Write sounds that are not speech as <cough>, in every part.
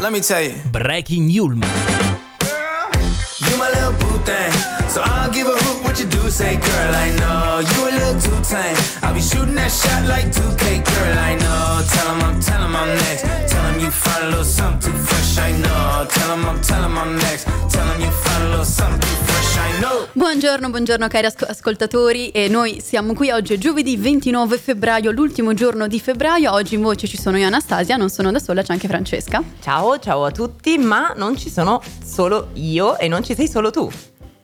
Let me tell you. Breaking Yulm. You my little boo thing. So I'll give a hoot what you do. Say, girl, I know you a little too tame. I'll be shooting that shot like 2K, girl, I know. Tell him I'm, tell him I'm next. Tell him you find a little something too fresh, I know. Tell him I'm, tell him I'm next. Tell him you find a little something too fresh, I know. Buongiorno, buongiorno cari asco- ascoltatori e noi siamo qui oggi è giovedì 29 febbraio, l'ultimo giorno di febbraio. Oggi in voce ci sono io Anastasia, non sono da sola, c'è anche Francesca. Ciao, ciao a tutti, ma non ci sono solo io e non ci sei solo tu,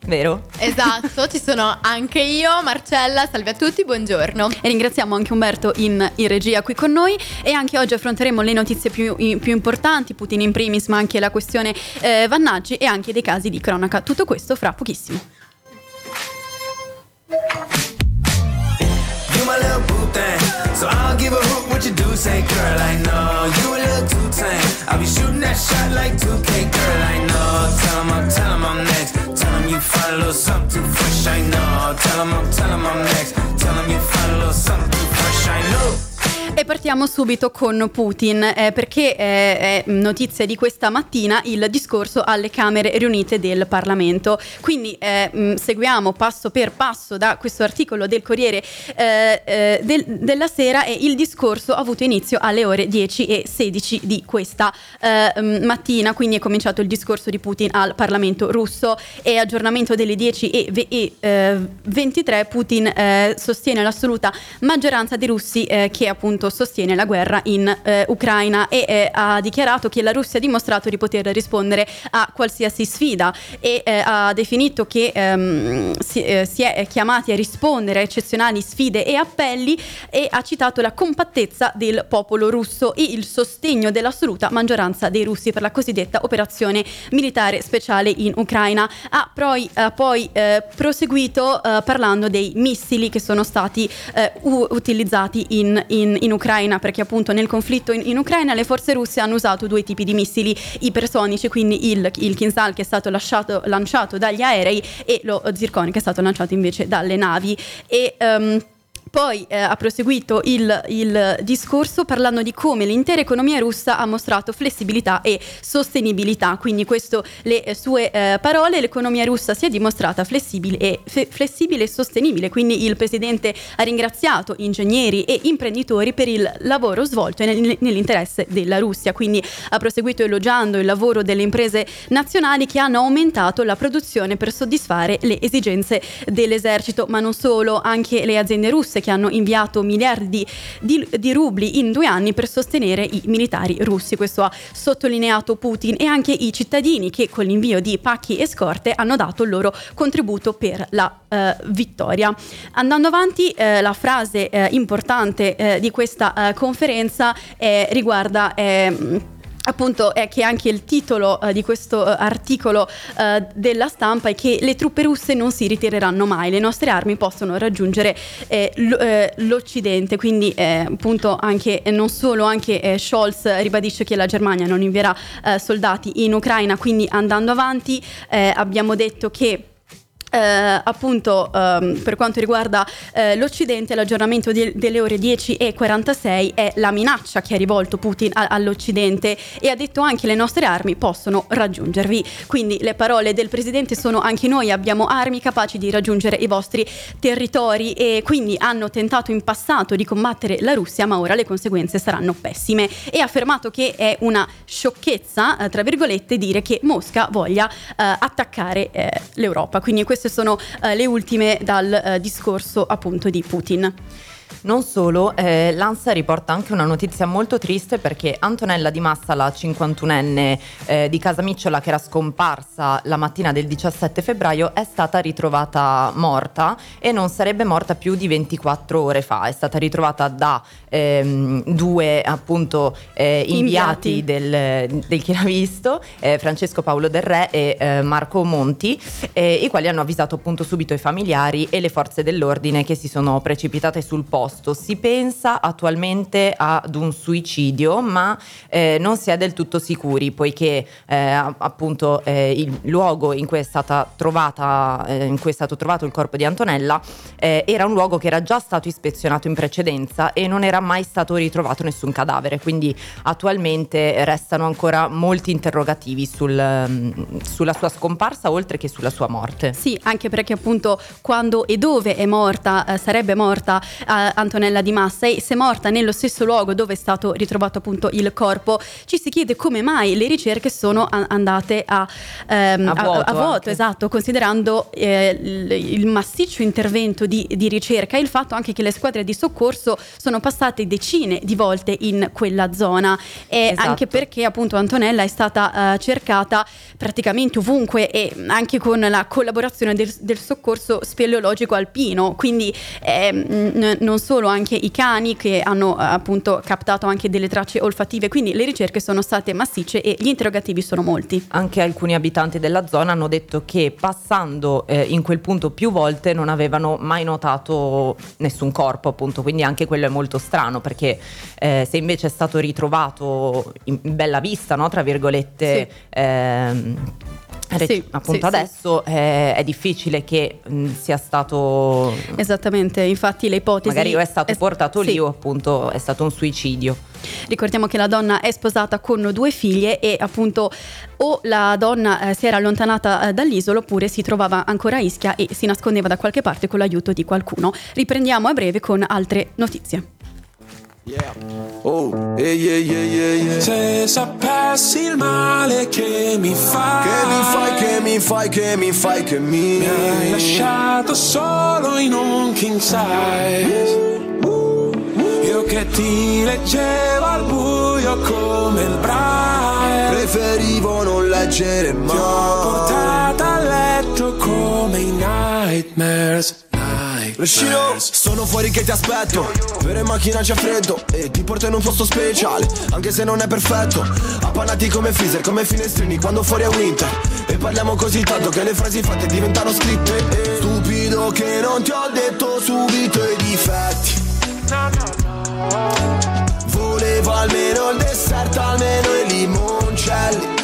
vero? Esatto, ci sono anche io, Marcella, salve a tutti, buongiorno. E ringraziamo anche Umberto in, in regia qui con noi e anche oggi affronteremo le notizie più, i- più importanti, Putin in primis, ma anche la questione eh, vannaggi e anche dei casi di cronaca. Tutto questo fra pochissimo. So I'll give a hoot what you do. Say, girl, I know you a little too tame. I'll be shooting that shot like 2K, girl, I know. Tell him I'm, tell him I'm next. You find a little something fresh, I know. Tell him I'm, tell him I'm next. Tell him you find a little something fresh, I know. E partiamo subito con Putin, eh, perché eh, è notizia di questa mattina il discorso alle Camere riunite del Parlamento. Quindi eh, mh, seguiamo passo per passo da questo articolo del Corriere eh, eh, del- della Sera e il discorso ha avuto inizio alle ore 10 e 16 di questa eh, mh, mattina, quindi è cominciato il discorso di Putin al Parlamento russo. E aggiornamento delle 10 e, ve- e, eh, 23 Putin sostiene l'assoluta maggioranza dei russi che appunto sostiene la guerra in eh, Ucraina e eh, ha dichiarato che la Russia ha dimostrato di poter rispondere a qualsiasi sfida e eh, ha definito che ehm, si, eh, si è chiamati a rispondere a eccezionali sfide e appelli e ha citato la compattezza del popolo russo e il sostegno dell'assoluta maggioranza dei russi per la cosiddetta operazione militare speciale in Ucraina. Ha poi, poi, eh, proseguito eh, parlando dei missili che sono stati utilizzati in, in- in Ucraina, perché appunto nel conflitto in, in Ucraina le forze russe hanno usato due tipi di missili ipersonici, quindi il, il Kinzhal che è stato lasciato- lanciato dagli aerei e lo Zircon che è stato lanciato invece dalle navi. E, ehm, poi eh, ha proseguito il, il discorso parlando di come l'intera economia russa ha mostrato flessibilità e sostenibilità. Quindi, questo le eh, sue eh, parole, l'economia russa si è dimostrata flessibile e, fe- flessibile e sostenibile. Quindi il presidente ha ringraziato ingegneri e imprenditori per il lavoro svolto nel- nell'interesse della Russia. Quindi ha proseguito elogiando il lavoro delle imprese nazionali che hanno aumentato la produzione per soddisfare le esigenze dell'esercito, ma non solo, anche le aziende russe che hanno inviato miliardi di, di rubli in due anni per sostenere i militari russi. Questo ha sottolineato Putin e anche i cittadini che con l'invio di pacchi e scorte hanno dato il loro contributo per la eh, vittoria. Andando avanti, eh, la frase eh, importante eh, di questa eh, conferenza eh, riguarda... Appunto è che anche il titolo eh, di questo eh, articolo eh, della stampa è che le truppe russe non si ritireranno mai, le nostre armi possono raggiungere eh, eh, l'Occidente, quindi eh, appunto anche non solo anche Scholz ribadisce che la Germania non invierà soldati in Ucraina, quindi andando avanti abbiamo detto che eh, appunto ehm, per quanto riguarda eh, l'Occidente l'aggiornamento di- delle ore 10 e 46 è la minaccia che ha rivolto Putin a- all'Occidente e ha detto anche le nostre armi possono raggiungervi. Quindi le parole del presidente sono anche noi abbiamo armi capaci di raggiungere i vostri territori e quindi hanno tentato in passato di combattere la Russia ma ora le conseguenze saranno pessime. E ha affermato che è una sciocchezza eh, tra virgolette dire che Mosca voglia eh, attaccare eh, l'Europa. Quindi queste sono eh, le ultime dal eh, discorso appunto di Putin. Non solo, eh, l'ANSA riporta anche una notizia molto triste perché Antonella Di Massa, la 51enne eh, di Casamicciola che era scomparsa la mattina del 17 febbraio, è stata ritrovata morta e non sarebbe morta più di 24 ore fa. È stata ritrovata da ehm, due appunto eh, inviati, Inviati. del, del Chi l'ha visto, eh, Francesco Paolo Del Re e eh, Marco Monti, eh, i quali hanno avvisato appunto subito i familiari e le forze dell'ordine che si sono precipitate sul posto opposto, si pensa attualmente ad un suicidio, ma eh, non si è del tutto sicuri, poiché eh, appunto eh, il luogo in cui trovata, eh, in cui è stato trovato il corpo di Antonella eh, era un luogo che era già stato ispezionato in precedenza e non era mai stato ritrovato nessun cadavere, quindi attualmente restano ancora molti interrogativi sul, mm, sulla sua scomparsa oltre che sulla sua morte. Sì, anche perché appunto quando e dove è morta, eh, sarebbe morta Antonella Di Massa e se è morta nello stesso luogo dove è stato ritrovato appunto il corpo, ci si chiede come mai le ricerche sono a- andate a, ehm, A vuoto a vuoto, esatto, considerando eh, il, il massiccio intervento di, di ricerca e il fatto anche che le squadre di soccorso sono passate decine di volte in quella zona. E Esatto. anche perché appunto Antonella è stata eh, cercata praticamente ovunque e anche con la collaborazione del, del soccorso speleologico alpino, quindi ehm, n- non solo anche i cani che hanno eh, appunto captato anche delle tracce olfattive, quindi le ricerche sono state massicce e gli interrogativi sono molti. Anche alcuni abitanti della zona hanno detto che passando eh, in quel punto più volte non avevano mai notato nessun corpo, appunto, quindi anche quello è molto strano perché eh, se invece è stato ritrovato in bella vista, no, tra virgolette, ehm, re- Sì, appunto sì, sì. adesso eh, è difficile che mh, sia stato Esattamente, infatti le ipotesi... magari o è stato es- portato sì. lì o appunto è stato un suicidio. Ricordiamo che la donna è sposata con due figlie e appunto o la donna eh, si era allontanata eh, dall'isola oppure si trovava ancora a Ischia e si nascondeva da qualche parte con l'aiuto di qualcuno. Riprendiamo a breve con altre notizie. Oh, yeah, yeah, yeah, yeah, yeah. Se sapessi il male che mi fai Che mi fai, che mi fai, che mi fai, che mi Mi hai lasciato solo in un king size. Io che ti leggevo al buio come il braille. Preferivo non leggere Ti ho mai. portata a letto come i nightmares Nightmares sono fuori che ti aspetto. Per in macchina c'è freddo E ti porto in un posto speciale Anche se non è perfetto. Appannati come freezer, come finestrini Quando fuori è winter. E parliamo così tanto che le frasi fatte diventano scritte. E Stupido che non ti ho detto subito i difetti. Volevo almeno il dessert, almeno i limoncelli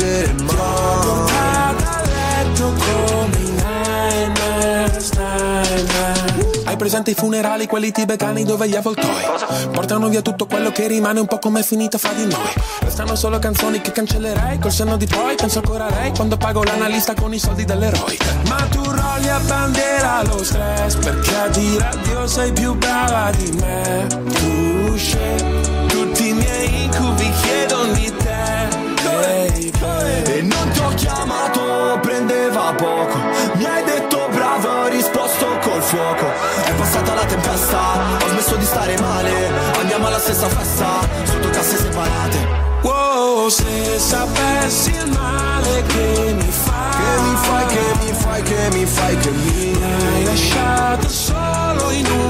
leggere mai. Portata letto come Hai presente i funerali, quelli tibetani dove gli avvoltoi Portano via tutto quello che rimane un po' come è finita fra di noi. Restano solo canzoni che cancellerei Col senno di poi. Penso ancora a lei Quando pago l'analista con i soldi dell'eroe. Ma tu rolli a bandiera lo stress Perché a dire addio sei più brava di me. Tu scegli stare male. Andiamo alla stessa festa, sotto casse separate. Wow, se sapessi il male che mi fai Che mi fai, che mi fai, che mi fai, che mi hai lasciato solo in un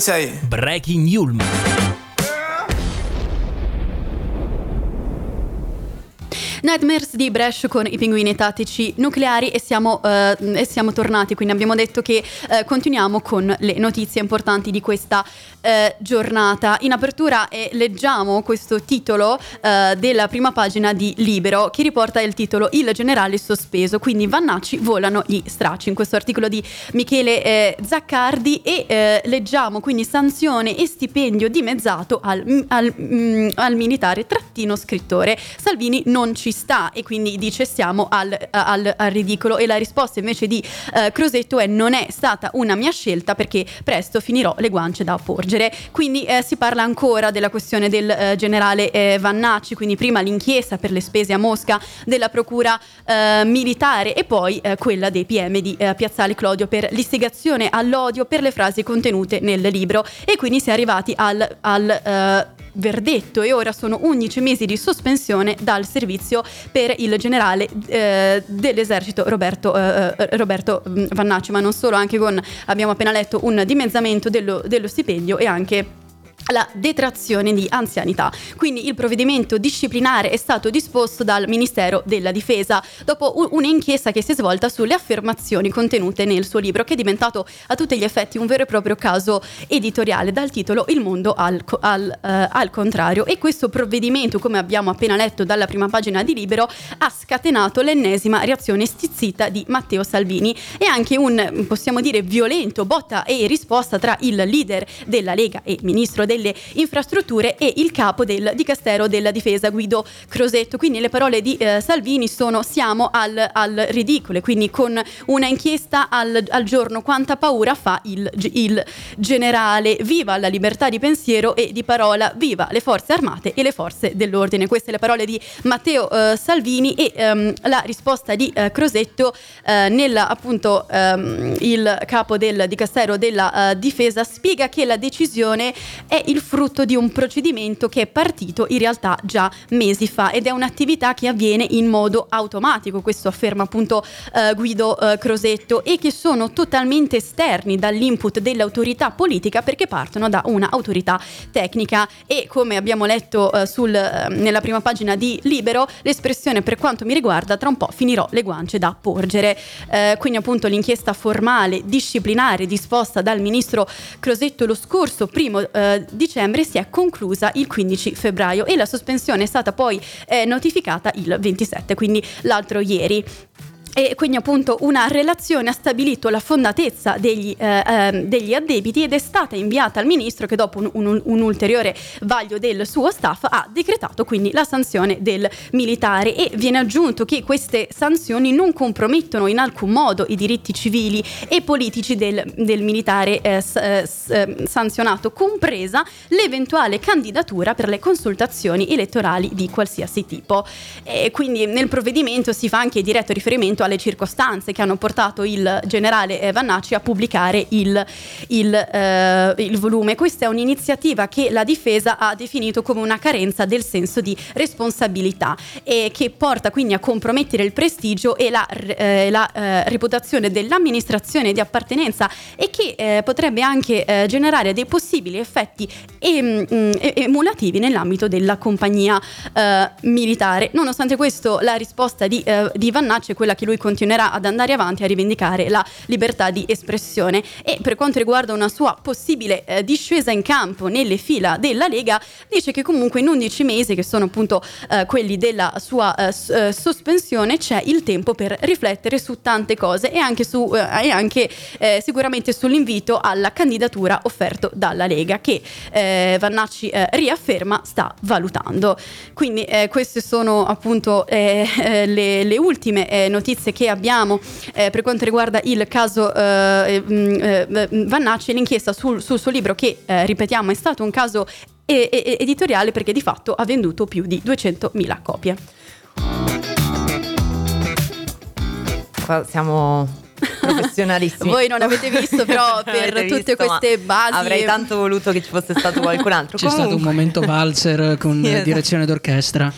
me. Breaking Yulm. Nightmares di Bresh con i pinguini tattici nucleari e siamo, eh, e siamo tornati, quindi abbiamo detto che eh, continuiamo con le notizie importanti di questa eh, giornata. In apertura eh, leggiamo questo titolo eh, della prima pagina di Libero che riporta il titolo Il generale sospeso, quindi Vannacci volano gli stracci in questo articolo di Michele eh, Zaccardi e leggiamo quindi sanzione e stipendio dimezzato al, al, mm, al militare trattino scrittore. Salvini non ci sta e quindi dice siamo al, al, al ridicolo e la risposta invece di eh, Crosetto è non è stata una mia scelta perché presto finirò le guance da porgere. Quindi eh, si parla ancora della questione del eh, generale eh, Vannacci, quindi prima l'inchiesta per le spese a Mosca della procura eh, militare e poi eh, quella dei PM di Piazzale Clodio per l'istigazione all'odio per le frasi contenute nel libro e quindi si è arrivati al, al verdetto e ora sono 11 mesi di sospensione dal servizio per il generale eh, dell'esercito Roberto, eh, eh Roberto, mm, Vannacci, ma non solo, anche con, abbiamo appena letto, un dimezzamento dello, dello stipendio e anche la detrazione di anzianità. Quindi il provvedimento disciplinare è stato disposto dal Ministero della Difesa dopo un'inchiesta che si è svolta sulle affermazioni contenute nel suo libro che è diventato a tutti gli effetti un vero e proprio caso editoriale dal titolo Il mondo al, al, uh, al contrario e questo provvedimento come abbiamo appena letto dalla prima pagina di Libero ha scatenato l'ennesima reazione stizzita di Matteo Salvini e anche un possiamo dire violento botta e risposta tra il leader della Lega e ministro del delle infrastrutture e il capo del Dicastero della Difesa Guido Crosetto. Quindi le parole di eh, Salvini sono siamo al, al ridicolo, quindi con una inchiesta al, al giorno quanta paura fa il, il, generale. Viva la libertà di pensiero e di parola, viva le forze armate e le forze dell'ordine. Queste le parole di Matteo eh, Salvini e ehm, la risposta di eh, Crosetto eh, nella appunto ehm, il capo del Dicastero della eh, Difesa spiega che la decisione è il frutto di un procedimento che è partito in realtà già mesi fa ed è un'attività che avviene in modo automatico, questo afferma appunto eh, Guido eh, Crosetto, e che sono totalmente esterni dall'input dell'autorità politica perché partono da un'autorità tecnica e come abbiamo letto eh, sul, eh, nella prima pagina di Libero, l'espressione per quanto mi riguarda tra un po' finirò le guance da porgere. Eh, quindi appunto l'inchiesta formale disciplinare disposta dal ministro Crosetto lo scorso primo eh, dicembre si è conclusa il 15 febbraio e la sospensione è stata poi eh, notificata il 27, quindi l'altro ieri. E quindi appunto una relazione ha stabilito la fondatezza degli, eh, eh, degli addebiti ed è stata inviata al ministro che dopo un, un, un, ulteriore vaglio del suo staff ha decretato quindi la sanzione del militare e viene aggiunto che queste sanzioni non compromettono in alcun modo i diritti civili e politici del, del militare eh, eh, eh, sanzionato, compresa l'eventuale candidatura per le consultazioni elettorali di qualsiasi tipo. E quindi nel provvedimento si fa anche diretto riferimento alle circostanze che hanno portato il generale Vannacci a pubblicare il, il, eh, il volume. Questa è un'iniziativa che la difesa ha definito come una carenza del senso di responsabilità e che porta quindi a compromettere il prestigio e la, eh, la eh, reputazione dell'amministrazione di appartenenza e che eh, potrebbe anche eh, generare dei possibili effetti em, mm, emulativi nell'ambito della compagnia eh, militare. Nonostante questo la risposta di, di Vannacci è quella che lui lui continuerà ad andare avanti a rivendicare la libertà di espressione e per quanto riguarda una sua possibile eh, discesa in campo nelle fila della Lega dice che comunque in 11 mesi che sono appunto eh, quelli della sua eh, eh, sospensione c'è il tempo per riflettere su tante cose e anche, su, eh, e anche eh, sicuramente sull'invito alla candidatura offerto dalla Lega che Vannacci riafferma sta valutando. Quindi queste sono appunto le, le ultime notizie notizie che abbiamo eh, per quanto riguarda il caso eh, mm, eh, Vannacci, l'inchiesta sul, sul, suo libro che, eh, ripetiamo, è stato un caso e- e- editoriale perché di fatto ha venduto più di 200.000 copie. Siamo professionalissimi. Voi non avete visto, però <laughs> per tutte visto, queste basi. Avrei tanto voluto che ci fosse stato qualcun altro. <laughs> C'è stato un Comunque- momento valzer con <laughs> Sì, esatto. direzione d'orchestra.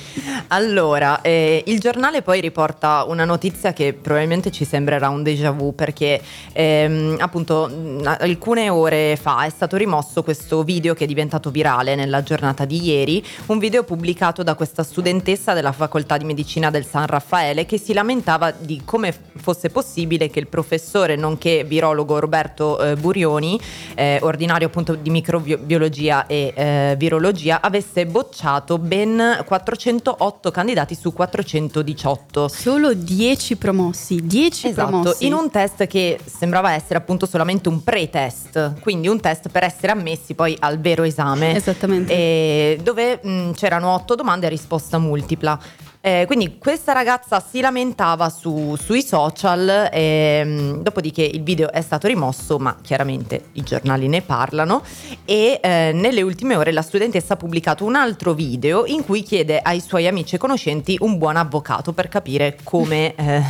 Allora, eh, il giornale poi riporta una notizia che probabilmente ci sembrerà un déjà vu perché ehm, appunto alcune ore fa è stato rimosso questo video che è diventato virale nella giornata di ieri, un video pubblicato da questa studentessa della facoltà di medicina del San Raffaele che si lamentava di come fosse possibile che il professore nonché virologo Roberto eh, Burioni, eh, ordinario appunto di microbiologia e eh, virologia, avesse bocciato ben 408 candidati su 418. Solo 10 promossi, 10 Esatto, promossi. in un test che sembrava essere appunto solamente un pre-test, quindi un test per essere ammessi poi al vero esame. Esattamente. E dove mh, c'erano otto domande a risposta multipla. Eh, quindi questa ragazza si lamentava su- sui social, ehm, dopodiché il video è stato rimosso, ma chiaramente i giornali ne parlano. E eh, nelle ultime ore la studentessa ha pubblicato un altro video in cui chiede ai suoi amici e conoscenti un buon avvocato per capire come eh,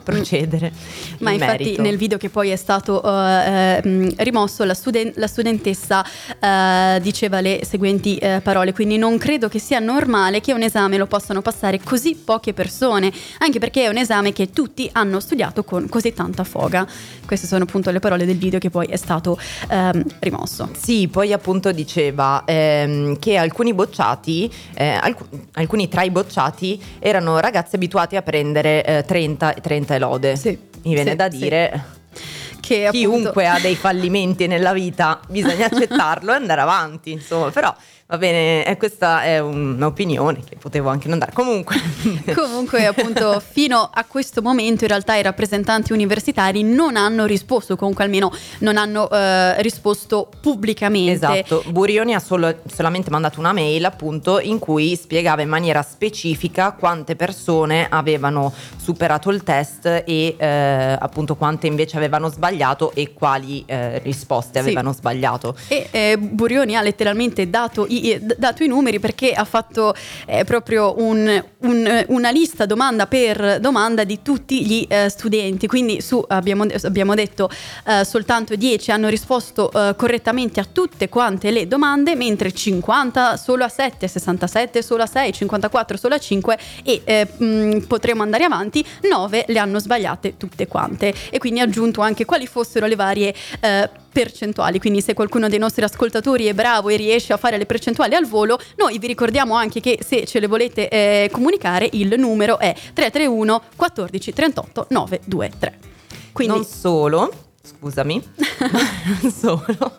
procedere. Ma in infatti merito. nel video che poi è stato eh, ehm, rimosso la, studen- la studentessa eh, diceva le seguenti parole, quindi non credo che sia normale che un esame lo possano passare così poche persone, anche perché è un esame che tutti hanno studiato con così tanta foga. Queste sono appunto le parole del video che poi è stato ehm, rimosso. Sì, poi appunto diceva ehm, che alcuni bocciati, eh, alc- alcuni tra i bocciati erano ragazzi abituati a prendere eh, 30 e 30 lode. Sì, Mi viene sì, da sì. Che appunto- chiunque ha dei fallimenti nella vita bisogna accettarlo e andare avanti, insomma, però va bene, eh, questa è un'opinione che potevo anche non dare. Comunque, <laughs> Comunque, appunto, fino a questo momento in realtà i rappresentanti universitari non hanno risposto, comunque almeno non hanno eh, risposto pubblicamente. Esatto, Burioni ha solo- solamente mandato una mail appunto in cui spiegava in maniera specifica quante persone avevano superato il test e eh, appunto quante invece avevano sbagliato e quali eh, risposte Sì. avevano sbagliato. E eh, Burioni ha letteralmente dato i, dato i numeri perché ha fatto eh, proprio un- un- una lista domanda per domanda di tutti gli eh, studenti. Quindi su, abbiamo, abbiamo detto eh, soltanto 10 hanno risposto eh, correttamente a tutte quante le domande, mentre 50 solo a 7, 67 solo a 6, 54 solo a 5 e eh, mh, potremo andare avanti, 9 le hanno sbagliate tutte quante. E quindi ha aggiunto anche quali fossero le varie eh, percentuali. Quindi se qualcuno dei nostri ascoltatori è bravo e riesce a fare le percentuali al volo, noi vi ricordiamo anche che se ce le volete eh, comunicare il numero è 331 14 38 923. Quindi Non solo, scusami, <laughs> non solo.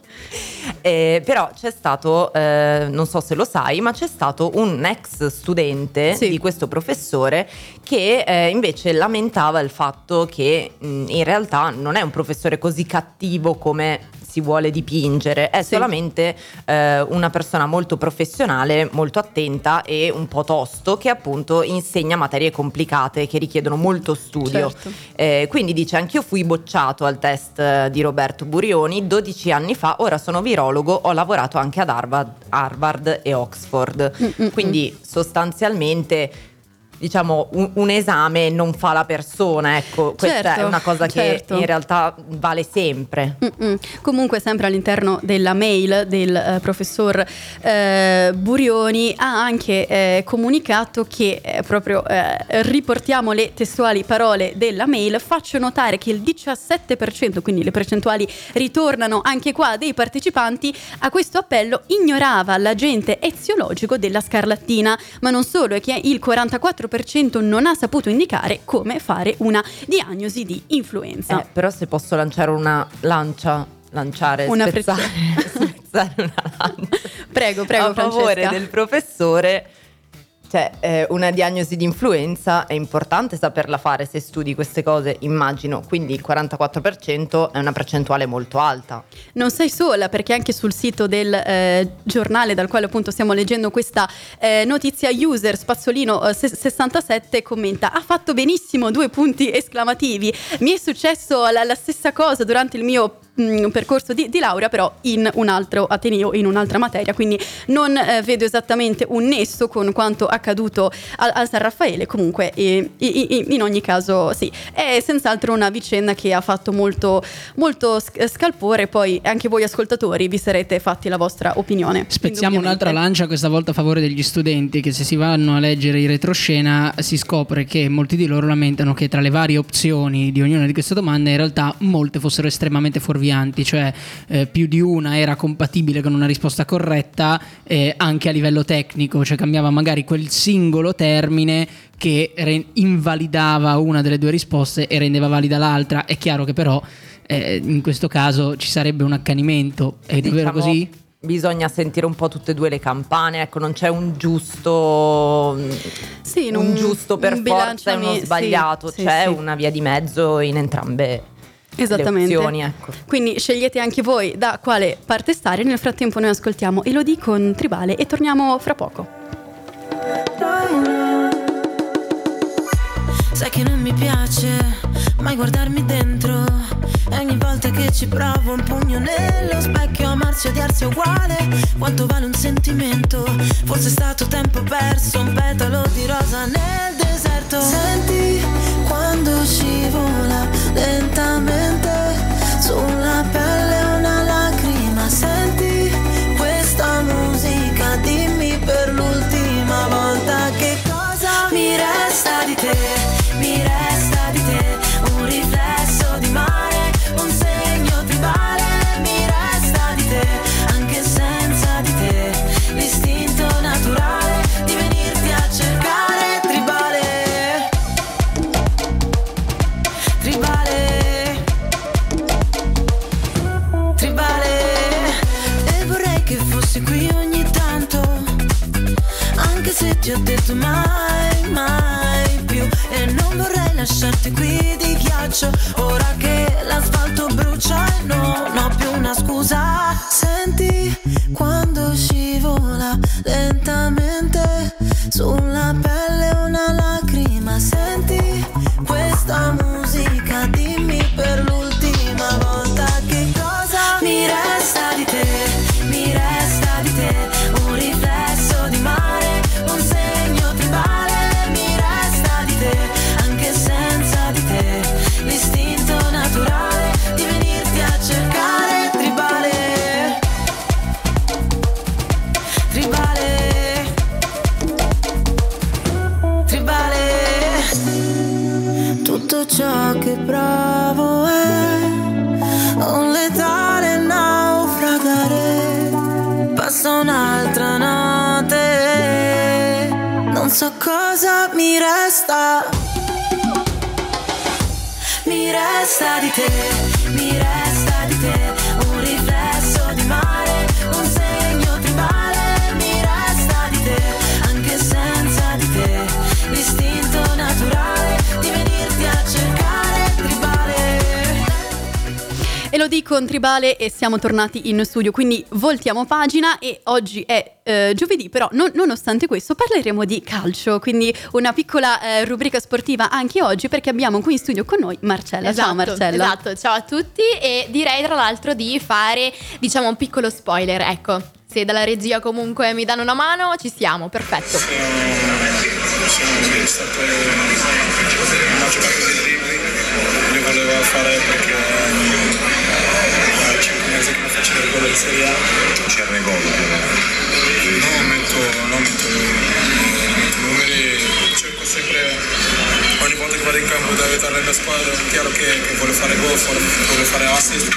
Eh, però c'è stato, eh, non so se lo sai, ma c'è stato un ex studente Sì. di questo professore che eh, invece lamentava il fatto che mh, in realtà non è un professore così cattivo come si vuole dipingere, è Sì. solamente eh, una persona molto professionale, molto attenta e un po' tosto che appunto insegna materie complicate che richiedono molto studio. Certo. Eh, quindi dice anch'io fui bocciato al test eh, di Roberto Burioni 12 anni fa, ora sono virologo, ho lavorato anche ad Harvard, Harvard e Oxford. Mm, mm, Quindi sostanzialmente diciamo un, un esame non fa la persona, ecco, questa Certo, è una cosa certo. che in realtà vale sempre. Mm-mm. Comunque, sempre all'interno della mail del eh, professor eh, Burioni ha anche eh, comunicato che eh, proprio eh, riportiamo le testuali parole della mail. Faccio notare che il 17%, quindi le percentuali ritornano anche qua dei partecipanti, a questo appello ignorava l'agente eziologico della scarlattina, ma non solo, è che il 44% non ha saputo indicare come fare una diagnosi di influenza. Eh, però se posso lanciare una lancia, lanciare, Una spezzare, <laughs> spezzare una lancia Prego, prego, a favore Francesca. del professore. Cioè, eh, una diagnosi di influenza è importante saperla fare se studi queste cose, immagino, quindi il 44% è una percentuale molto alta. Non sei sola perché anche sul sito del eh, giornale dal quale appunto stiamo leggendo questa eh, notizia user spazzolino eh, se- 67 commenta ha fatto benissimo due punti esclamativi mi è successo la, la stessa cosa durante il mio mm, percorso di, di laurea, però in un altro ateneo, in un'altra materia, quindi non eh, vedo esattamente un nesso con quanto accaduto al, al San Raffaele. Comunque, i- i- in ogni caso, sì, è senz'altro una vicenda che ha fatto molto, molto sc- scalpore. Poi anche voi, ascoltatori, vi sarete fatti la vostra opinione. Spezziamo un'altra lancia, questa volta a favore degli studenti, che se si vanno a leggere i retroscena si scopre che molti di loro lamentano che tra le varie opzioni di ognuna di queste domande in realtà molte fossero estremamente fuorvianti, cioè eh, più di una era compatibile con una risposta corretta eh, anche a livello tecnico, cioè cambiava magari quel singolo termine che re- invalidava una delle due risposte e rendeva valida l'altra. È chiaro che però eh, in questo caso ci sarebbe un accanimento, è davvero Diciamo, così? Bisogna sentire un po' tutte e due le campane, ecco, non c'è un giusto, Sì, un, un- giusto per un forza e uno sbagliato, sì, c'è sì. una via di mezzo in entrambe Esattamente. le opzioni, ecco. Quindi scegliete anche voi da quale parte stare. Nel frattempo noi ascoltiamo Elodie con Tribale e torniamo fra poco. Sai che non mi piace mai guardarmi dentro. E ogni volta che ci provo un pugno nello specchio, amarsi e odiarsi è uguale. Quanto vale un sentimento? Forse è stato tempo perso, un petalo di rosa nel deserto. Senti quando scivola lentamente sulla pelle Elodie con Tribale e siamo tornati in studio, quindi voltiamo pagina e oggi è eh, giovedì, però non- nonostante questo parleremo di calcio, quindi una piccola eh, rubrica sportiva anche oggi perché abbiamo qui in studio con noi Marcella. Ciao Marcella. Esatto, ciao a tutti e direi tra l'altro di fare diciamo un piccolo spoiler, ecco. Se dalla regia comunque mi danno una mano, ci siamo, perfetto. Le volevo fare perché da 5 mesi che non facevo il gol in Serie A. C'era il gol? No, metto, no, metto, metto numeri, cerco sempre, ogni volta che vado in campo da aiutare la mia squadra, è chiaro che, che voglio fare gol, voglio fare assist,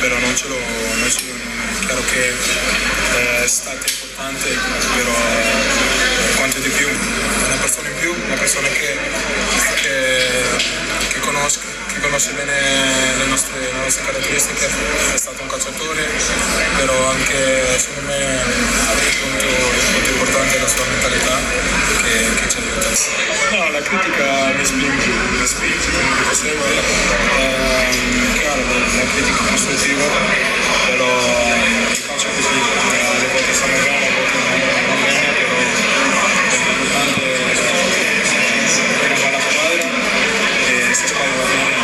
però non ce l'ho, non ce l'ho chiaro che eh, è stato importante, però quanto di più, una persona in più, una persona che, che, che conosce, che conosce bene le nostre, le nostre caratteristiche, è stato un calciatore, però anche secondo me il punto importante è la sua mentalità che, che ci aiuta. No, la critica mi spinge, mi spinge come dico sempre, Ehm, chiaro la, critica costruttiva, però il calcio è così, eh, alle volte stiamo bene, a volte non bene, però l'importante è una bella squadra e squadra va bene.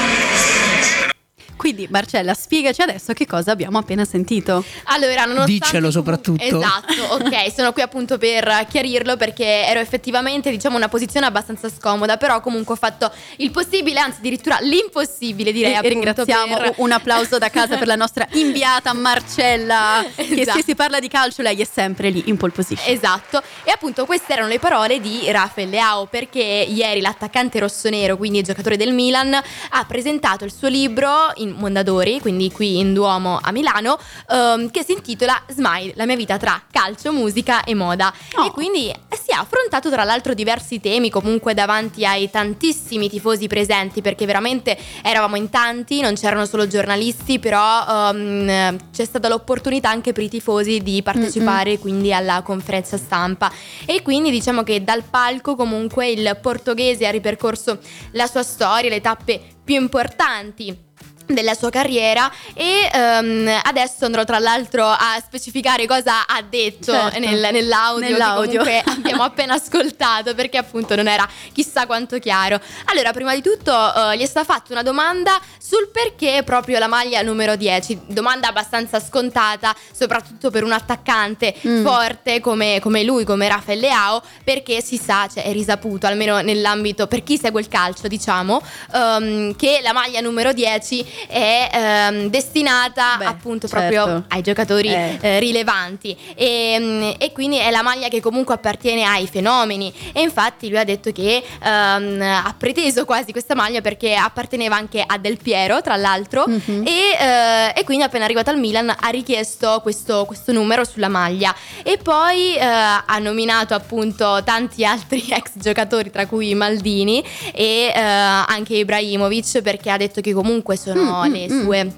Quindi Marcella, spiegaci adesso che cosa abbiamo appena sentito. Allora, nonostante Diccelo soprattutto. Esatto, ok, <laughs> sono qui appunto per chiarirlo perché ero effettivamente, diciamo, in una posizione abbastanza scomoda, però comunque ho fatto il possibile, anzi addirittura l'impossibile, direi E appunto ringraziamo per- un applauso da casa per la nostra <laughs> inviata Marcella, che Esatto. se si parla di calcio lei è sempre lì in pole position. Esatto, e appunto queste erano le parole di Rafael Leao perché ieri l'attaccante rossonero, quindi il giocatore del Milan, ha presentato il suo libro in Mondadori, quindi qui in Duomo a Milano, ehm, che si intitola Smile, la mia vita tra calcio, musica e moda. Oh. E quindi eh, si è affrontato tra l'altro diversi temi comunque davanti ai tantissimi tifosi presenti perché veramente eravamo in tanti, non c'erano solo giornalisti, però ehm, c'è stata l'opportunità anche per i tifosi di partecipare quindi alla conferenza stampa e quindi diciamo che dal palco comunque il portoghese ha ripercorso la sua storia, le tappe più importanti della sua carriera e ehm, adesso andrò tra l'altro a specificare cosa ha detto Certo. nel- nell'audio, Nell'audio. che <laughs> abbiamo appena ascoltato perché appunto non era chissà quanto chiaro. Allora, prima di tutto eh, gli è stata fatta una domanda sul perché proprio la maglia numero 10, domanda abbastanza scontata, soprattutto per un attaccante Mm. forte come, come lui, come Rafael Leao, perché si sa, cioè è risaputo, almeno nell'ambito, per chi segue il calcio, diciamo, ehm, che la maglia numero 10 è ehm, destinata Beh, appunto certo. proprio ai giocatori Eh. eh, rilevanti e, mm, e quindi è la maglia che comunque appartiene ai fenomeni e infatti lui ha detto che ehm, ha preteso quasi questa maglia perché apparteneva anche a Del Piero tra l'altro Mhm. e, eh, e quindi appena arrivato al Milan ha richiesto questo, questo numero sulla maglia e poi eh, ha nominato appunto tanti <laughs> altri ex giocatori tra cui Maldini e eh, anche Ibrahimovic perché ha detto che comunque sono Mm, le mm, mm. sue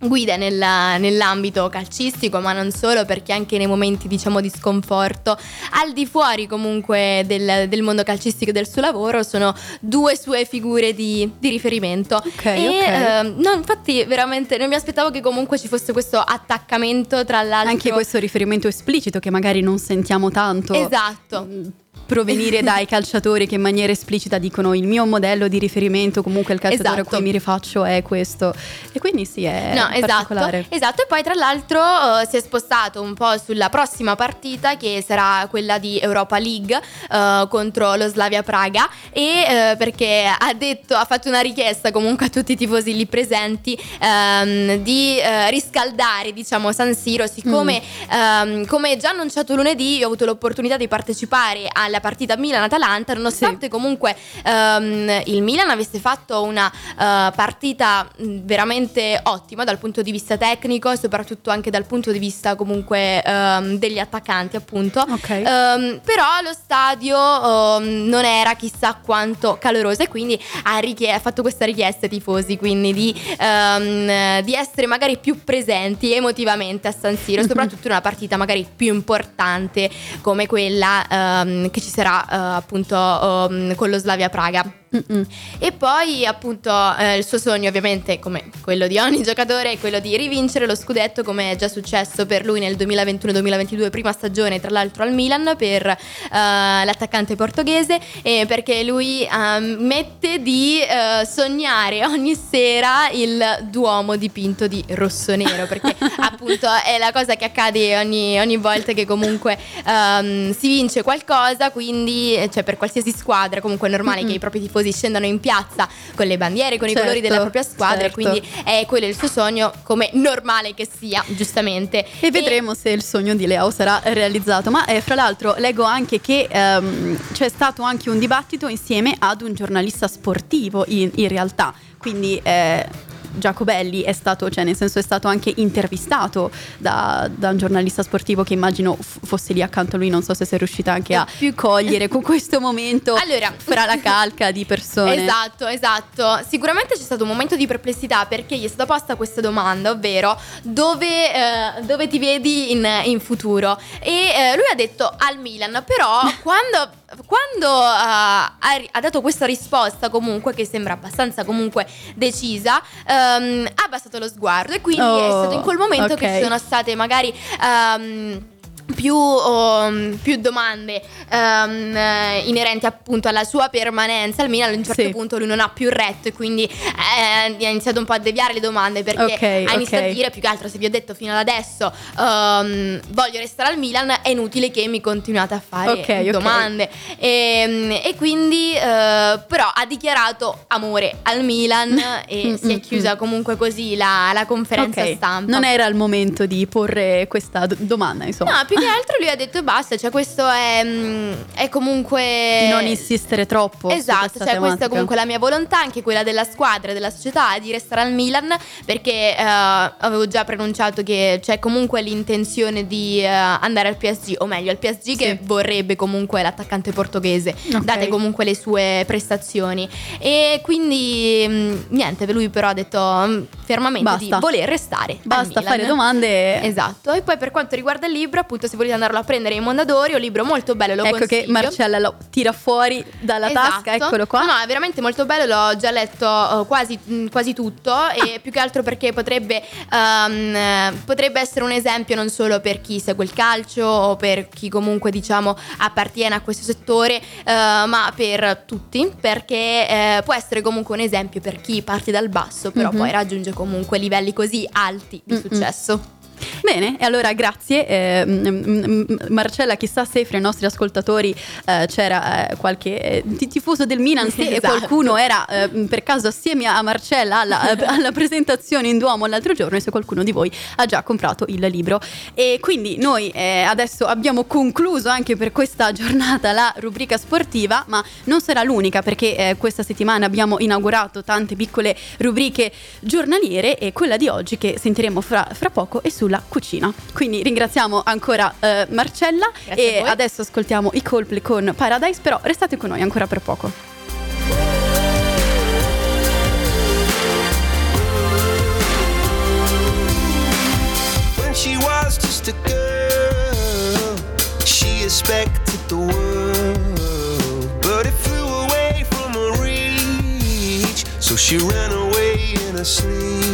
guide nella- nell'ambito calcistico ma non solo perché anche nei momenti diciamo di sconforto al di fuori comunque del, del mondo calcistico e del suo lavoro sono due sue figure di, di riferimento Ok, e ok. ehm, no infatti veramente non mi aspettavo che comunque ci fosse questo attaccamento tra l'altro Anche questo riferimento esplicito che magari non sentiamo tanto. esatto mm, Provenire dai calciatori che in maniera esplicita dicono il mio modello di riferimento, comunque il calciatore Esatto. a cui mi rifaccio è questo. E quindi sì, è No, esatto, particolare. esatto. E poi tra l'altro eh, si è spostato un po' sulla prossima partita che sarà quella di Europa League eh, contro lo Slavia Praga e eh, perché ha detto, ha fatto una richiesta comunque a tutti i tifosi lì presenti ehm, di riscaldare diciamo San Siro siccome ehm, come già annunciato lunedì io ho avuto l'opportunità di partecipare alla partita Milan-Atalanta nonostante comunque ehm, il Milan avesse fatto una eh, partita veramente ottima dal punto di vista tecnico e soprattutto anche dal punto di vista comunque ehm, degli attaccanti appunto Ok. Ehm, però lo stadio non era chissà quanto caloroso e quindi ha, richie- ha fatto questa richiesta ai tifosi quindi di, di essere magari più presenti emotivamente a San Siro <laughs> soprattutto in una partita magari più importante come quella ehm, che ci sarà eh, appunto ehm, con lo Slavia Praga Mm-mm. e poi appunto eh, il suo sogno ovviamente come quello di ogni <laughs> giocatore è quello di rivincere lo scudetto come è già successo per lui nel 2021-2022 prima stagione tra l'altro al Milan per eh, l'attaccante portoghese e perché lui ehm, mette di eh, sognare ogni sera il Duomo dipinto di rosso-nero perché <laughs> appunto è la cosa che accade ogni, ogni volta che comunque ehm, si vince qualcosa quindi eh, cioè per qualsiasi squadra comunque è normale che i propri tifosi scendano in piazza con le bandiere, con Certo, i colori della propria squadra e certo. quindi è quello il suo sogno come normale che sia giustamente E vedremo se il sogno di Leao sarà realizzato. Ma eh, fra l'altro leggo anche che ehm, c'è stato anche un dibattito insieme ad un giornalista sportivo in, in realtà. Quindi eh, Giacobelli è stato, cioè nel senso è stato anche intervistato da, da un giornalista sportivo che immagino f- fosse lì accanto a lui. Non so se sei riuscita anche a Più- cogliere con questo momento Allora- fra la calca di persone. Esatto, esatto. Sicuramente c'è stato un momento di perplessità perché gli è stata posta questa domanda, ovvero dove, eh, dove ti vedi in, in futuro? E eh, lui ha detto al Milan, però <laughs> quando, quando, eh, ha, dato questa risposta comunque che sembra abbastanza comunque decisa, ehm, ha abbassato lo sguardo e quindi è Oh, stato in quel momento ok. che ci sono state magari... ehm, più, um, più domande um, eh, inerenti appunto alla sua permanenza al Milan, a un certo Sì. punto lui non ha più retto e quindi eh, ha iniziato un po' a deviare le domande perché Ok, ha iniziato ok. a dire più che altro se vi ho detto fino ad adesso um, voglio restare al Milan è inutile che mi continuate a fare Ok, ok. domande e, e quindi eh, però ha dichiarato amore al Milan e Mm, si è mm, chiusa comunque così la, la conferenza stampa Non era il momento di porre questa do- domanda, insomma. No, più che altro lui ha detto basta, cioè questo è, mm, è comunque... di non insistere troppo. Esatto, questa cioè questa tematica. è comunque la mia volontà, anche quella della squadra della società, di restare al Milan perché eh, avevo già preannunciato che c'è comunque l'intenzione di eh, andare al PSG, o meglio al PSG che vorrebbe comunque l'attaccante portoghese, Ok. date comunque le sue prestazioni. E quindi mm, niente, lui però ha detto mm, fermamente Basta. di voler restare. Basta fare domande. Esatto, e poi per quanto riguarda il libro, appunto, se volete andarlo a prendere in Mondadori, è un libro molto bello, lo ecco che consiglio. Marcella lo tira fuori dalla tasca, Esatto. eccolo qua. No, no, è veramente molto bello, l'ho già letto eh, quasi, mh, quasi tutto e più che altro perché potrebbe, eh, potrebbe essere un esempio non solo per chi segue il calcio o per chi comunque diciamo appartiene a questo settore, eh, ma per tutti, perché eh, può essere comunque un esempio per chi parte dal basso, però Mhm. poi raggiunge comunque livelli così alti di Mm-mm. successo. Bene, e allora grazie. Eh, mm, mm, Marcella, chissà se fra i nostri ascoltatori eh, c'era eh, qualche eh, ti- tifoso del Milan, se <laughs> Esatto. qualcuno era eh, per caso assieme a Marcella <laughs> alla, alla presentazione in Duomo l'altro giorno e se qualcuno di voi ha già comprato il libro. E quindi noi eh, adesso abbiamo concluso anche per questa giornata la rubrica sportiva, ma non sarà l'unica perché questa settimana abbiamo inaugurato tante piccole rubriche giornaliere e quella di oggi che sentiremo fra, fra poco è sulla cucina. Quindi ringraziamo ancora eh, Marcella Grazie e adesso ascoltiamo i Coldplay con Paradise, però restate con noi ancora per poco. When she was just a girl, she expected the world, but it flew away from her reach. So she ran away in her sleep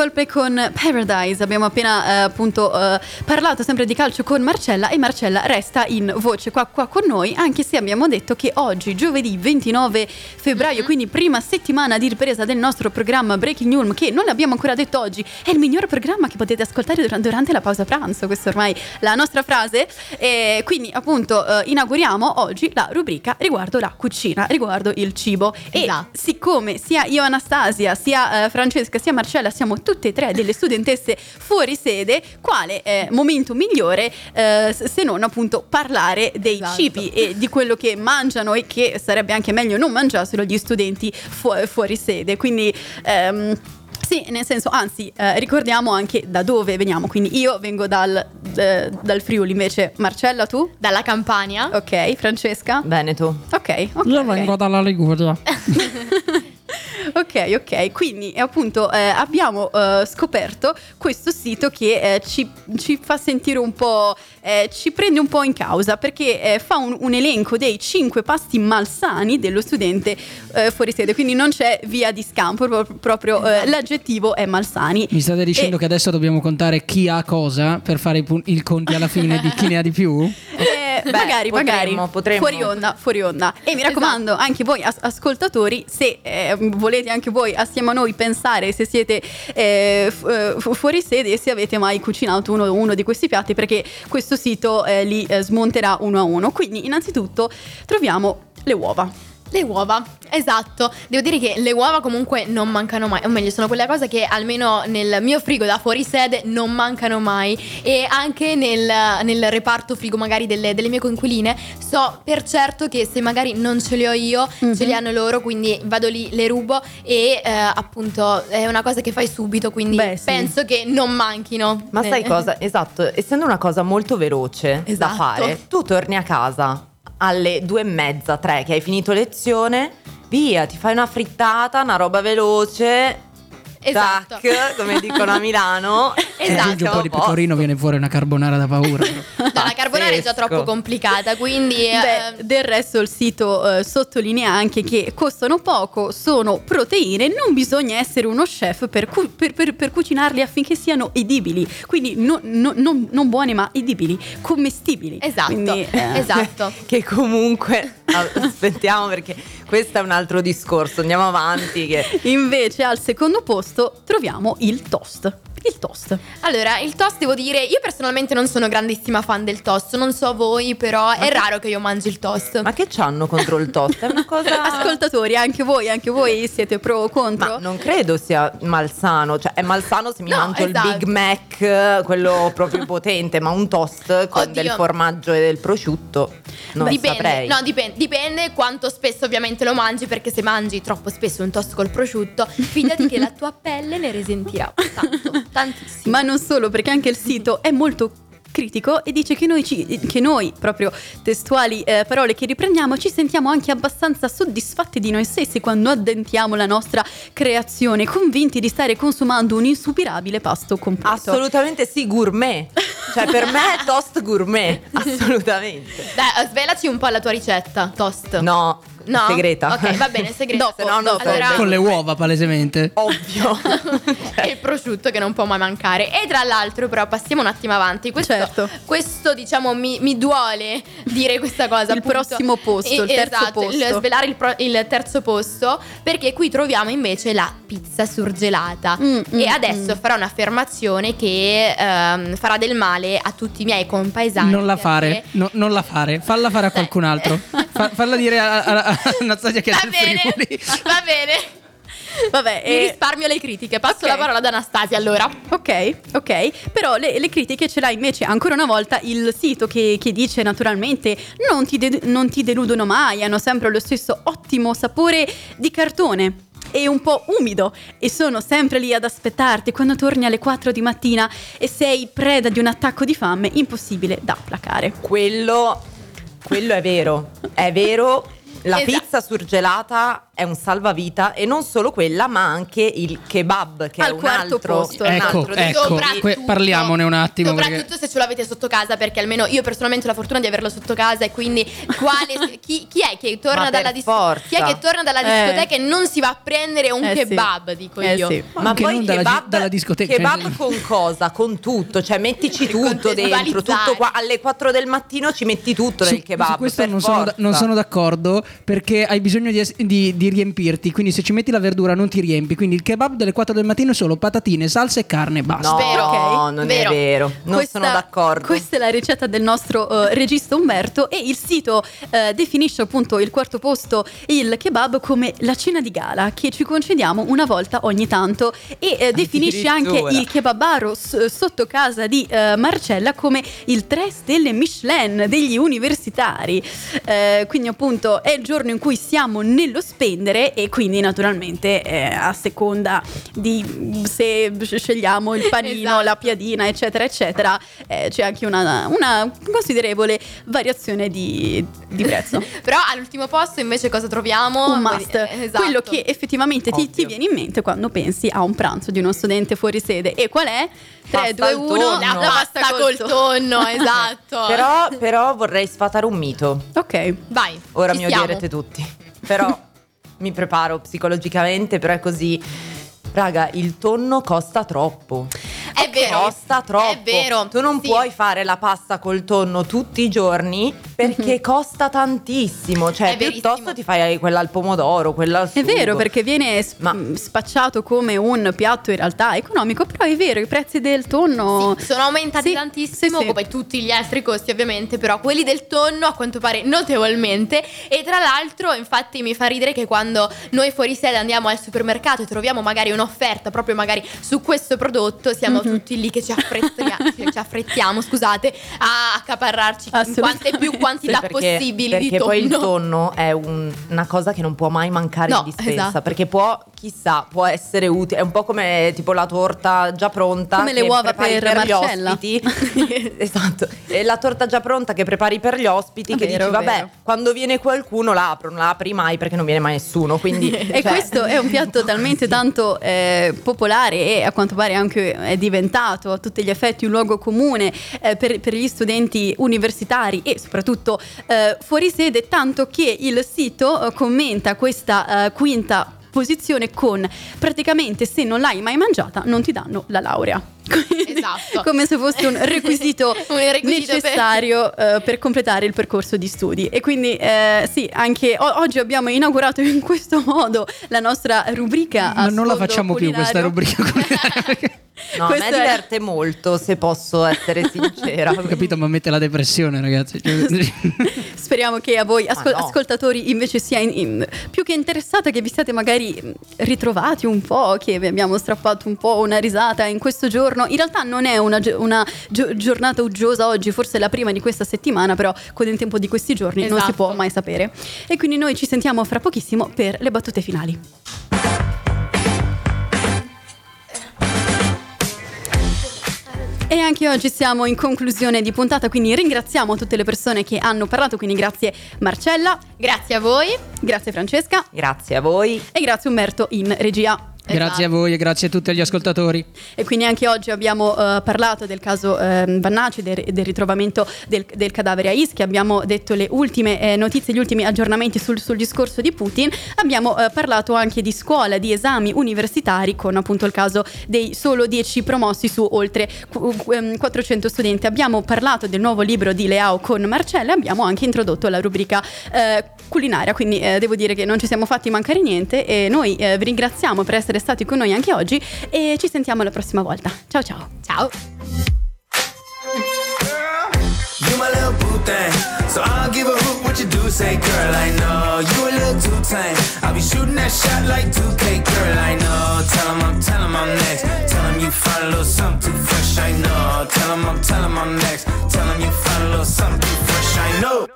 Coldplay con Paradise. Abbiamo appena eh, appunto eh, parlato sempre di calcio con Marcella e Marcella resta in voce qua, qua con noi, anche se abbiamo detto che oggi, giovedì 29 febbraio, quindi prima settimana di ripresa del nostro programma Breaking News, che non l'abbiamo ancora detto oggi, è il miglior programma che potete ascoltare dura- durante la pausa pranzo. Questa ormai è la nostra frase. E quindi appunto eh, inauguriamo oggi la rubrica riguardo la cucina, riguardo il cibo. E Esatto. siccome sia io Anastasia, sia eh, Francesca, sia Marcella siamo tutte e tre delle studentesse fuori sede, quale eh, momento migliore eh, se non appunto parlare dei Esatto. cibi e di quello che mangiano e che sarebbe anche meglio non mangiassero gli studenti fu- fuori sede. Quindi ehm, sì, nel senso, anzi, eh, ricordiamo anche da dove veniamo. Quindi io vengo dal, eh, dal Friuli, invece Marcella tu? Dalla Campania. Ok, Francesca? Veneto. Ok, ok. Io vengo dalla Liguria. <laughs> Ok, ok, quindi eh, appunto eh, abbiamo eh, scoperto questo sito che eh, ci, ci fa sentire un po', eh, ci prende un po' in causa perché eh, fa un, un elenco dei 5 pasti malsani dello studente fuori sede, quindi non c'è via di scampo, pro- proprio eh, l'aggettivo è malsani. Mi state dicendo E- che adesso dobbiamo contare chi ha cosa per fare i, pun- i conti alla fine di chi ne ha di più? <laughs> Eh, Beh, magari, potremmo, magari. potremmo. Fuori onda, fuori onda. E mi raccomando, anche voi as- ascoltatori, se eh, volete anche voi assieme a noi pensare se siete eh, fu- eh, fu- fuori sede e se avete mai cucinato uno, uno di questi piatti, perché questo sito eh, li eh, smonterà uno a uno. Quindi, innanzitutto, troviamo le uova. Le uova, esatto. Devo dire che le uova comunque non mancano mai, o meglio, sono quelle cose che almeno nel mio frigo da fuori sede non mancano mai. E anche nel, nel reparto frigo magari delle, delle mie coinquiline so per certo che se magari non ce le ho io, ce le hanno loro, quindi vado lì, le rubo e eh, appunto è una cosa che fai subito, quindi Beh, sì. penso che non manchino. Ma sai Eh, cosa? Esatto, essendo una cosa molto veloce da Esatto. fare, tu torni a casa alle due e mezza, tre, che hai finito lezione, via, ti fai una frittata, una roba veloce. Esatto. Tac, come dicono a Milano. <laughs> Esatto. Aggiungi un po' di pecorino, viene fuori una carbonara da paura. <laughs> No, la carbonara è già troppo complicata, quindi eh, Beh, del resto il sito eh, sottolinea anche che costano poco, sono proteine, non bisogna essere uno chef per, cu- per- per- per cucinarli affinché siano edibili, quindi no- no- non, non buone ma edibili, commestibili. Esatto, Quindi, eh, <laughs> esatto. Che comunque ah, aspettiamo perché questo è un altro discorso. Andiamo avanti. Che Invece al secondo posto troviamo il toast. Il toast. Allora, il toast devo dire, io personalmente non sono grandissima fan del toast, non so voi, però è raro che io mangi il toast. Ma che c'hanno contro il toast? È una cosa. <laughs> Ascoltatori, anche voi, anche voi siete pro o contro? Ma non credo sia malsano, cioè è malsano se mi No, mangio esatto. il Big Mac, quello proprio potente, ma un toast con Oddio. del formaggio e del prosciutto non dipende, saprei. no, dipende, dipende quanto spesso ovviamente lo mangi, perché se mangi troppo spesso un toast col prosciutto, fidati che la tua pelle ne risentirà tanto, <laughs> tantissimo. Ma non solo, perché anche il sito è molto critico e dice che noi, ci- che noi proprio testuali eh, parole che riprendiamo, ci sentiamo anche abbastanza soddisfatti di noi stessi quando addentiamo la nostra creazione, convinti di stare consumando un insuperabile pasto completo. Assolutamente sì, gourmet. Cioè per me è toast gourmet, <laughs> assolutamente. Dai, svelaci un po' la tua ricetta, toast. No, No? segreta. Ok, va bene, segreta. Dopo, no sarebbe Allora- Con le uova, palesemente. ovvio. <laughs> e il prosciutto che non può mai mancare. E tra l'altro, però, passiamo un attimo avanti. Questo, Certo. questo diciamo, mi, mi duole dire questa cosa. Il appunto. prossimo posto, il terzo esatto, il posto. svelare il, pro- il terzo posto, perché qui troviamo invece la pizza surgelata. Mm, mm, e adesso farò un'affermazione che ehm, farà del male a tutti i miei compaesani. Non la perché- fare, no- non la fare, falla fare a qualcun altro. <laughs> Fa- falla dire a, a, a Anastasia che è Va del bene, Friuli. va bene. Vabbè, Mi eh, risparmio le critiche. Passo ok. la parola ad Anastasia allora. Ok, ok, però le, le critiche ce l'ha invece ancora una volta il sito che, che dice naturalmente non ti, de- non ti deludono mai, hanno sempre lo stesso ottimo sapore di cartone. E un po' umido e sono sempre lì ad aspettarti quando torni alle 4 di mattina e sei preda di un attacco di fame impossibile da placare. Quello, quello è vero. È vero. La Esatto. pizza surgelata è un salvavita e non solo quella, ma anche il kebab che Al è un quarto altro, posto. un Ecco, altro ecco. que- parliamone un attimo, Soprattutto perché- se ce l'avete sotto casa, perché almeno io personalmente ho la fortuna di averlo sotto casa e quindi quale, <laughs> chi, chi è che torna Ma dalla forza. Chi è che torna dalla Eh. discoteca e non si va a prendere un Eh sì. kebab, dico Eh io. sì. Ma Anche poi dalla, kebab, dalla discoteca. Kebab cioè- con cosa? Con tutto, cioè mettici <laughs> tutto dentro, tutto qua. Alle 4 del mattino ci metti tutto Su, nel kebab. su questo per non sono, non sono d'accordo perché hai bisogno di, es- di- di riempirti. Quindi, se ci metti la verdura, non ti riempi. Quindi, il kebab delle 4 del mattino è solo patatine, salsa e carne. Basta. No, Vero. Ok. non Vero. è vero. Non Questa- sono d'accordo. Questa è la ricetta del nostro eh, regista Umberto e il sito eh, definisce appunto il quarto posto il kebab come la cena di gala che ci concediamo una volta ogni tanto e eh, definisce anche il kebabaro s- sotto casa di Marcella come il 3 stelle Michelin degli universitari. Quindi appunto è il giorno in cui siamo nello spendere e quindi naturalmente eh, a seconda di se scegliamo il panino, Esatto. la piadina eccetera eccetera eh, c'è anche una, una considerevole variazione di, di prezzo. <laughs> Però all'ultimo posto invece cosa troviamo? Un must, eh, esatto. quello che effettivamente ti, ti viene in mente quando pensi a un pranzo di uno studente fuori sede. E qual è? 3, Pasta 2, al 1, tonno. la pasta col tonno, <laughs> esatto. Però, però vorrei sfatare un mito. Ok. vai. Ora mi odierete tutti. Però mi preparo psicologicamente, però è così. Raga, il tonno costa troppo. È vero. Costa troppo. È vero. Tu non sì. puoi fare la pasta col tonno tutti i giorni perché costa tantissimo. Cioè, È piuttosto ti fai quella al pomodoro, quella al È sugo. vero perché viene s- Ma- mh, spacciato come un piatto in realtà economico, però è vero, i prezzi del tonno Sì, sono aumentati Sì, tantissimo, come tutti gli altri costi ovviamente, però quelli del tonno a quanto pare notevolmente e tra l'altro infatti mi fa ridere che quando noi fuori sede andiamo al supermercato e troviamo magari un'offerta proprio magari su questo prodotto, siamo Mhm. tutti lì che ci, che <laughs> ci affrettiamo, scusate, a accaparrarci in quante più quantità Sì, perché, possibili perché di tonno. poi il tonno è un- una cosa che non può mai mancare No, in dispensa esatto. perché può chissà può essere utile è un po' come tipo la torta già pronta Come le che uova prepari per gli ospiti <laughs> esatto e la torta già pronta che prepari per gli ospiti che Vero, dici vabbè vero. quando viene qualcuno la apro non la apri mai perché non viene mai nessuno quindi <laughs> E cioè, questo è un piatto talmente tanto eh, popolare e a quanto pare anche è diventato a tutti gli effetti un luogo comune eh, per, per gli studenti universitari e soprattutto eh, fuori sede, tanto che il sito eh, commenta questa eh, quinta posizione con praticamente se non l'hai mai mangiata non ti danno la laurea. Quindi, Esatto. Come se fosse un requisito, <laughs> Un requisito per- necessario eh, per completare il percorso di studi. E quindi eh, sì, anche o- oggi abbiamo inaugurato in questo modo la nostra rubrica. Ma non la facciamo più questa culinario. rubrica. <laughs> no, a me Questo è- diverte molto se posso essere sincera <laughs> Ho capito, ma mette la depressione, ragazzi. Cioè, Speriamo che a voi ascol- no. ascoltatori invece sia in- in- più che interessata, che vi siate magari mh, ritrovati un po', che vi abbiamo strappato un po' una risata in questo giorno. In realtà non è una, una gio- giornata uggiosa oggi, forse è la prima di questa settimana, però con il tempo di questi giorni non si Esatto. può mai sapere. E quindi noi ci sentiamo fra pochissimo per le battute finali. E anche oggi siamo in conclusione di puntata, quindi ringraziamo tutte le persone che hanno parlato, quindi grazie Marcella, Grazie a voi. grazie Francesca grazie a voi e grazie Umberto in regia. Grazie a voi e grazie a tutti gli ascoltatori. E quindi anche oggi abbiamo eh, parlato del caso ehm, Vannaci, del, del ritrovamento del, del cadavere a Ischia, abbiamo detto le ultime eh, notizie, gli ultimi aggiornamenti sul, sul discorso di Putin, abbiamo eh, parlato anche di scuola, di esami universitari con appunto il caso dei solo 10 promossi su oltre qu- qu- ehm, 400 studenti. Abbiamo parlato del nuovo libro di Leao con Marcella abbiamo anche introdotto la rubrica eh, culinaria, quindi devo dire che non ci siamo fatti mancare niente e noi vi ringraziamo per essere stati con noi anche oggi e ci sentiamo la prossima volta. Ciao ciao. Ciao. You my little boo thing. So I'll give a hoot what you do say, girl. I know you a little too tame. I'll be shooting that shot like 2K, girl. I know. Tell 'em I'm, tell 'em I'm next. Tell 'em you find a little something too fresh. I know. Tell 'em I'm, tell 'em I'm next. Tell 'em you find a little something too fresh. I know.